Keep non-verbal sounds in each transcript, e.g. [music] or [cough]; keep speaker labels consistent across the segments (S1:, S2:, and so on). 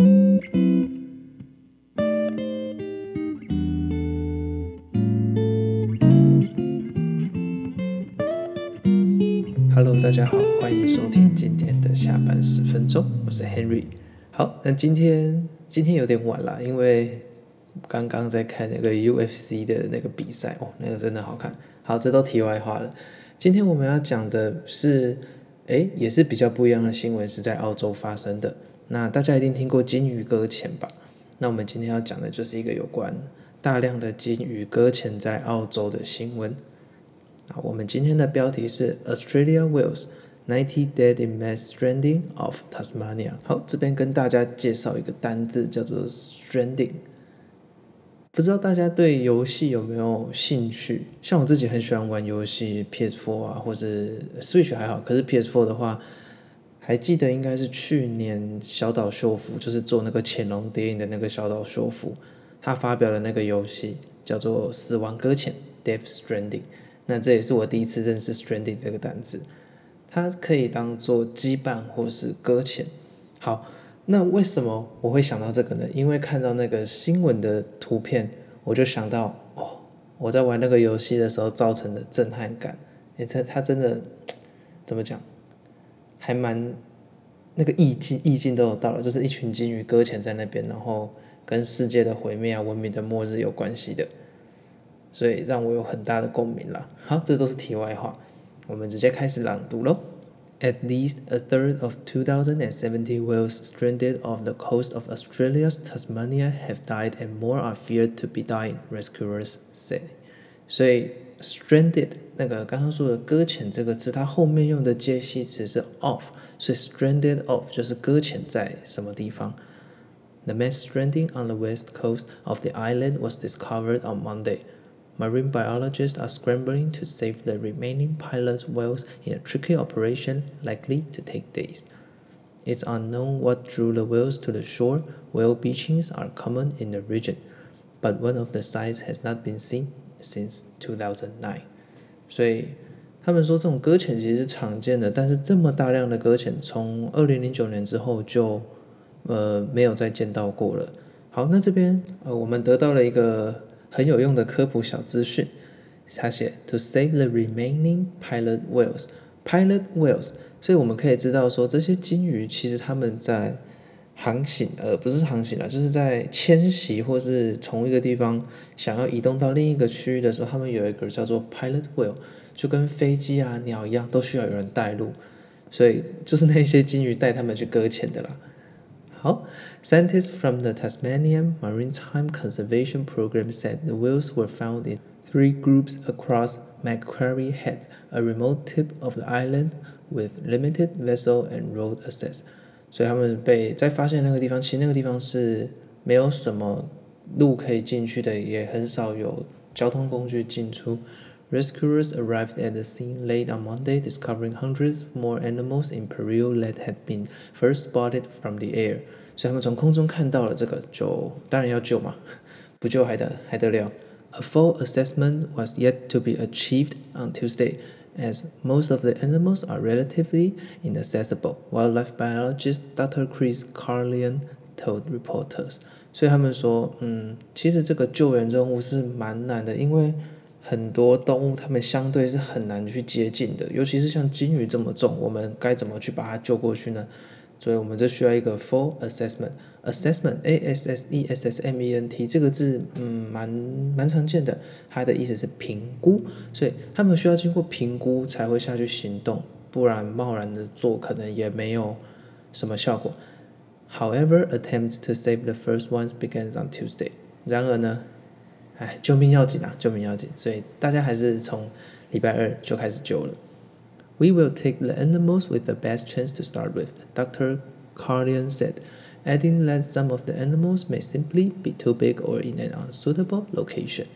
S1: Hello，大家好，欢迎收听今天的下班十分钟，我是 Henry。好，那今天今天有点晚了，因为刚刚在看那个 UFC 的那个比赛哦，那个真的好看。好，这都题外话了。今天我们要讲的是，诶，也是比较不一样的新闻，是在澳洲发生的。那大家一定听过鲸鱼搁浅吧？那我们今天要讲的就是一个有关大量的鲸鱼搁浅在澳洲的新闻。啊，我们今天的标题是 Australia whales ninety dead in mass stranding off Tasmania。好，这边跟大家介绍一个单字，叫做 stranding。不知道大家对游戏有没有兴趣？像我自己很喜欢玩游戏，PS4 啊，或是 Switch 还好。可是 PS4 的话，还记得应该是去年小岛秀夫，就是做那个潜龙谍影的那个小岛秀夫，他发表的那个游戏叫做《死亡搁浅》（Death Stranding）。那这也是我第一次认识 “stranding” 这个单词，它可以当做羁绊或是搁浅。好，那为什么我会想到这个呢？因为看到那个新闻的图片，我就想到哦，我在玩那个游戏的时候造成的震撼感。诶，它它真的怎么讲？还蛮那个意境，意境都有到了，就是一群鲸鱼搁浅在那边，然后跟世界的毁灭啊、文明的末日有关系的，所以让我有很大的共鸣啦。好，这都是题外话，我们直接开始朗读喽。At least a third of 2070 whales stranded off the coast of Australia's Tasmania have died, and more are feared to be dying, rescuers say. 所以 stranded 那个刚刚说的搁浅这个字，它后面用的介系词是 off，所以 stranded off 就是搁浅在什么地方。The mass stranding on the west coast of the island was discovered on Monday. Marine biologists are scrambling to save the remaining pilot whales in a tricky operation likely to take days. It's unknown what drew the whales to the shore. Whale beachings are common in the region, but one of the sites has not been seen since 2009. 所以他们说这种搁浅其实是常见的，但是这么大量的搁浅，从二零零九年之后就呃没有再见到过了。好，那这边呃我们得到了一个很有用的科普小资讯，他写 To save the remaining pilot whales，pilot whales，所以我们可以知道说这些鲸鱼其实他们在航行，呃不是航行了，就是在迁徙或是从一个地方想要移动到另一个区域的时候，他们有一个叫做 pilot whale，就跟飞机啊鸟一样，都需要有人带路，所以就是那些鲸鱼带他们去搁浅的啦。好，scientists from the Tasmanian Maritime Conservation Program said the whales were found in three groups across Macquarie Head, a remote tip of the island with limited vessel and road access. 所以他们被在发现那个地方，其实那个地方是没有什么路可以进去的，也很少有交通工具进出。Rescuers arrived at the scene late on Monday, discovering hundreds more animals in peril that had been first spotted from the air. 所以他们从空中看到了这个，就当然要救嘛，不救还得还得了。A full [laughs] assessment was yet to be achieved on Tuesday. As most of the animals are relatively inaccessible, wildlife biologist Dr. Chris Carlian told reporters. 所以他们说，嗯，其实这个救援任务是蛮难的，因为很多动物它们相对是很难去接近的，尤其是像鲸鱼这么重，我们该怎么去把它救过去呢？所以我们这需要一个 full assessment。Assessment，a s s e s s m e n t 这个字，嗯，蛮蛮常见的，它的意思是评估，所以他们需要经过评估才会下去行动，不然贸然的做可能也没有什么效果。However, attempts to save the first ones began on Tuesday。然而呢，哎，救命要紧啊，救命要紧，所以大家还是从礼拜二就开始救了。We will take the animals with the best chance to start with, Dr. Carlian said. Adding that some of the animals may simply be too big or in an unsuitable location，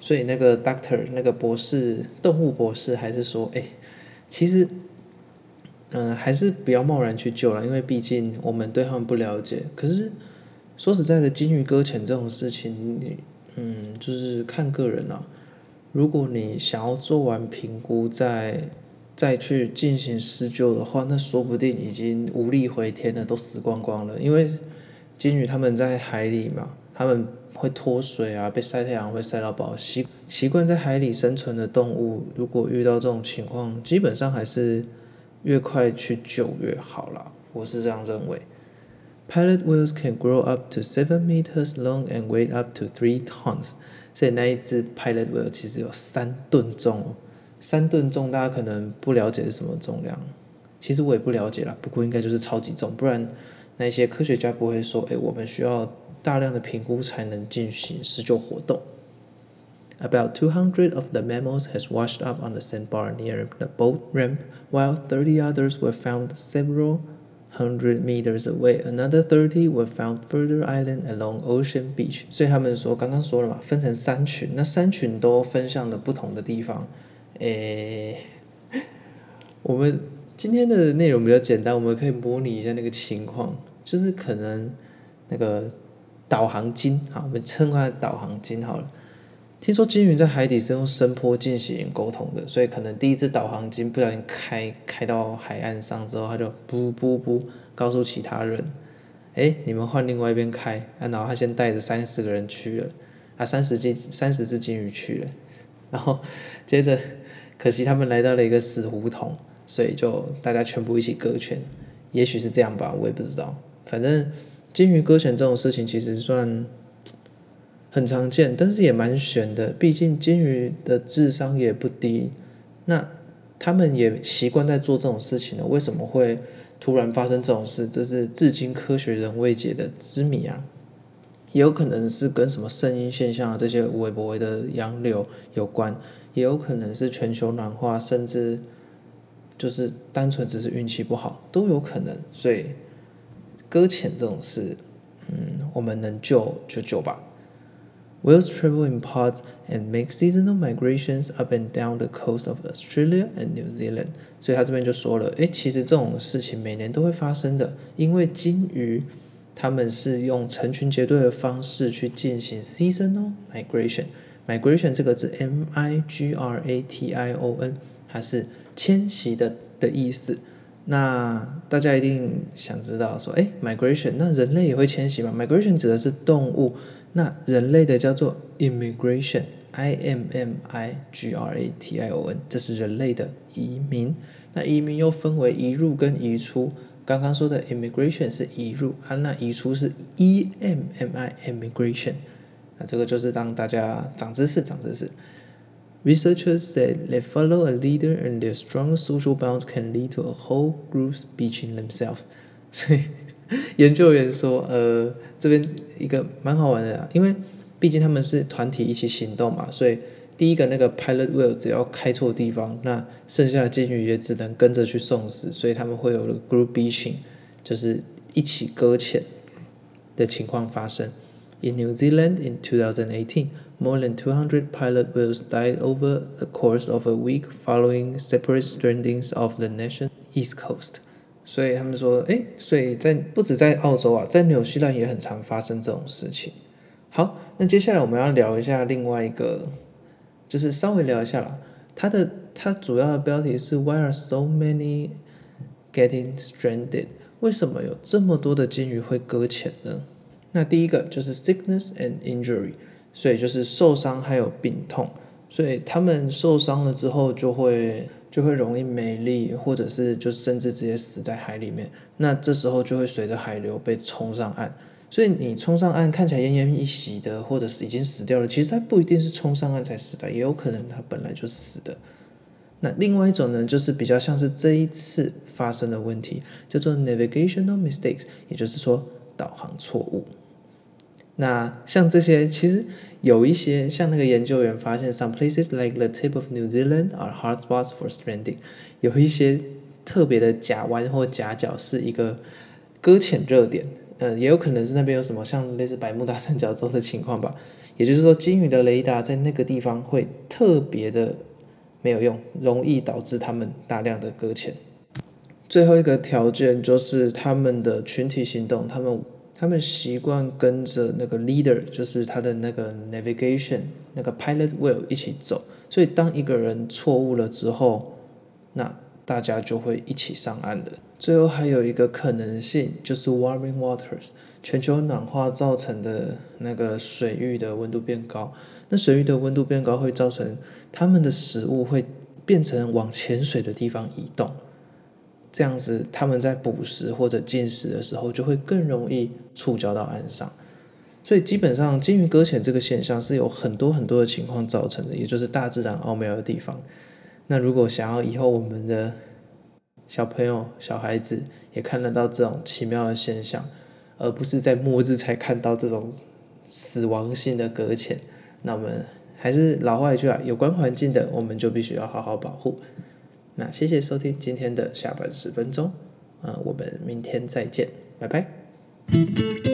S1: 所以那个 doctor 那个博士，动物博士还是说，哎，其实，嗯、还是不要贸然去救了，因为毕竟我们对他们不了解。可是说实在的，鲸鱼搁浅这种事情，你，嗯，就是看个人啊。如果你想要做完评估再。再去进行施救的话，那说不定已经无力回天了，都死光光了。因为鲸鱼他们在海里嘛，他们会脱水啊，被晒太阳会晒到饱。习习惯在海里生存的动物，如果遇到这种情况，基本上还是越快去救越好啦。我是这样认为。Pilot whales can grow up to seven meters long and weigh up to three tons。所以那一只 pilot whale 其实有三吨重。三吨重，大家可能不了解是什么重量，其实我也不了解啦。不过应该就是超级重，不然那些科学家不会说：“哎，我们需要大量的评估才能进行施救活动。” About two hundred of the mammals has washed up on the sandbar near the boat ramp, while thirty others were found several hundred meters away. Another thirty were found further inland along Ocean Beach. 所以他们说，刚刚说了嘛，分成三群，那三群都分向了不同的地方。诶，我们今天的内容比较简单，我们可以模拟一下那个情况，就是可能那个导航鲸，好，我们称它导航鲸好了。听说鲸鱼在海底是用声波进行沟通的，所以可能第一只导航鲸不小心开开到海岸上之后，它就噗噗噗告诉其他人，诶，你们换另外一边开，啊，然后他先带着三四个人去了，啊，三十只三十只鲸鱼去了，然后接着。可惜他们来到了一个死胡同，所以就大家全部一起搁浅。也许是这样吧，我也不知道。反正鲸鱼搁浅这种事情其实算很常见，但是也蛮悬的。毕竟鲸鱼的智商也不低，那他们也习惯在做这种事情了。为什么会突然发生这种事？这是至今科学仍未解的之谜啊！也有可能是跟什么圣婴现象啊这些微博的洋流有关。也有可能是全球暖化，甚至就是单纯只是运气不好，都有可能。所以搁浅这种事，嗯，我们能救就救吧。Whales travel in pods and make seasonal migrations up and down the coast of Australia and New Zealand。所以他这边就说了，诶，其实这种事情每年都会发生的，因为鲸鱼他们是用成群结队的方式去进行 seasonal migration。Migration 这个字，M I G R A T I O N，它是迁徙的的意思。那大家一定想知道说，诶，migration，那人类也会迁徙吗？Migration 指的是动物，那人类的叫做 immigration，I M M I G R A T I O N，这是人类的移民。那移民又分为移入跟移出。刚刚说的 immigration 是移入啊，那移出是 E M M I immigration。那这个就是让大家长知识，长知识。Researchers said they follow a leader and their strong social bonds can lead to a whole group's beaching themselves。所以研究员说，呃，这边一个蛮好玩的啊，因为毕竟他们是团体一起行动嘛，所以第一个那个 pilot whale 只要开错地方，那剩下的鲸鱼也只能跟着去送死，所以他们会有了 group beaching，就是一起搁浅的情况发生。In New Zealand in 2018, more than 200 pilot whales died over the course of a week following separate strandings off the nation's east coast. 所以他们说，诶，所以在不止在澳洲啊，在纽西兰也很常发生这种事情。好，那接下来我们要聊一下另外一个，就是稍微聊一下啦。它的它主要的标题是 Why are so many getting stranded？为什么有这么多的鲸鱼会搁浅呢？那第一个就是 sickness and injury，所以就是受伤还有病痛，所以他们受伤了之后就会就会容易没力，或者是就甚至直接死在海里面。那这时候就会随着海流被冲上岸。所以你冲上岸看起来奄奄一息的，或者是已经死掉了，其实它不一定是冲上岸才死的，也有可能它本来就是死的。那另外一种呢，就是比较像是这一次发生的问题，叫做 navigational mistakes，也就是说导航错误。那像这些，其实有一些像那个研究员发现，some places like the tip of New Zealand are hard spots for stranding。有一些特别的甲湾或夹角是一个搁浅热点，嗯，也有可能是那边有什么像类似百慕大三角洲的情况吧。也就是说，鲸鱼的雷达在那个地方会特别的没有用，容易导致他们大量的搁浅。最后一个条件就是他们的群体行动，他们。他们习惯跟着那个 leader，就是他的那个 navigation，那个 pilot whale 一起走。所以当一个人错误了之后，那大家就会一起上岸的。最后还有一个可能性就是 warming waters，全球暖化造成的那个水域的温度变高，那水域的温度变高会造成他们的食物会变成往浅水的地方移动，这样子它们在捕食或者进食的时候就会更容易触礁到岸上。所以基本上鲸鱼搁浅这个现象是有很多很多的情况造成的，也就是大自然奥妙的地方。那如果想要以后我们的小朋友、小孩子也看得到这种奇妙的现象，而不是在末日才看到这种死亡性的搁浅，那我们还是老话一句啊，有关环境的，我们就必须要好好保护。那谢谢收听今天的下班十分钟，啊，我们明天再见，拜拜。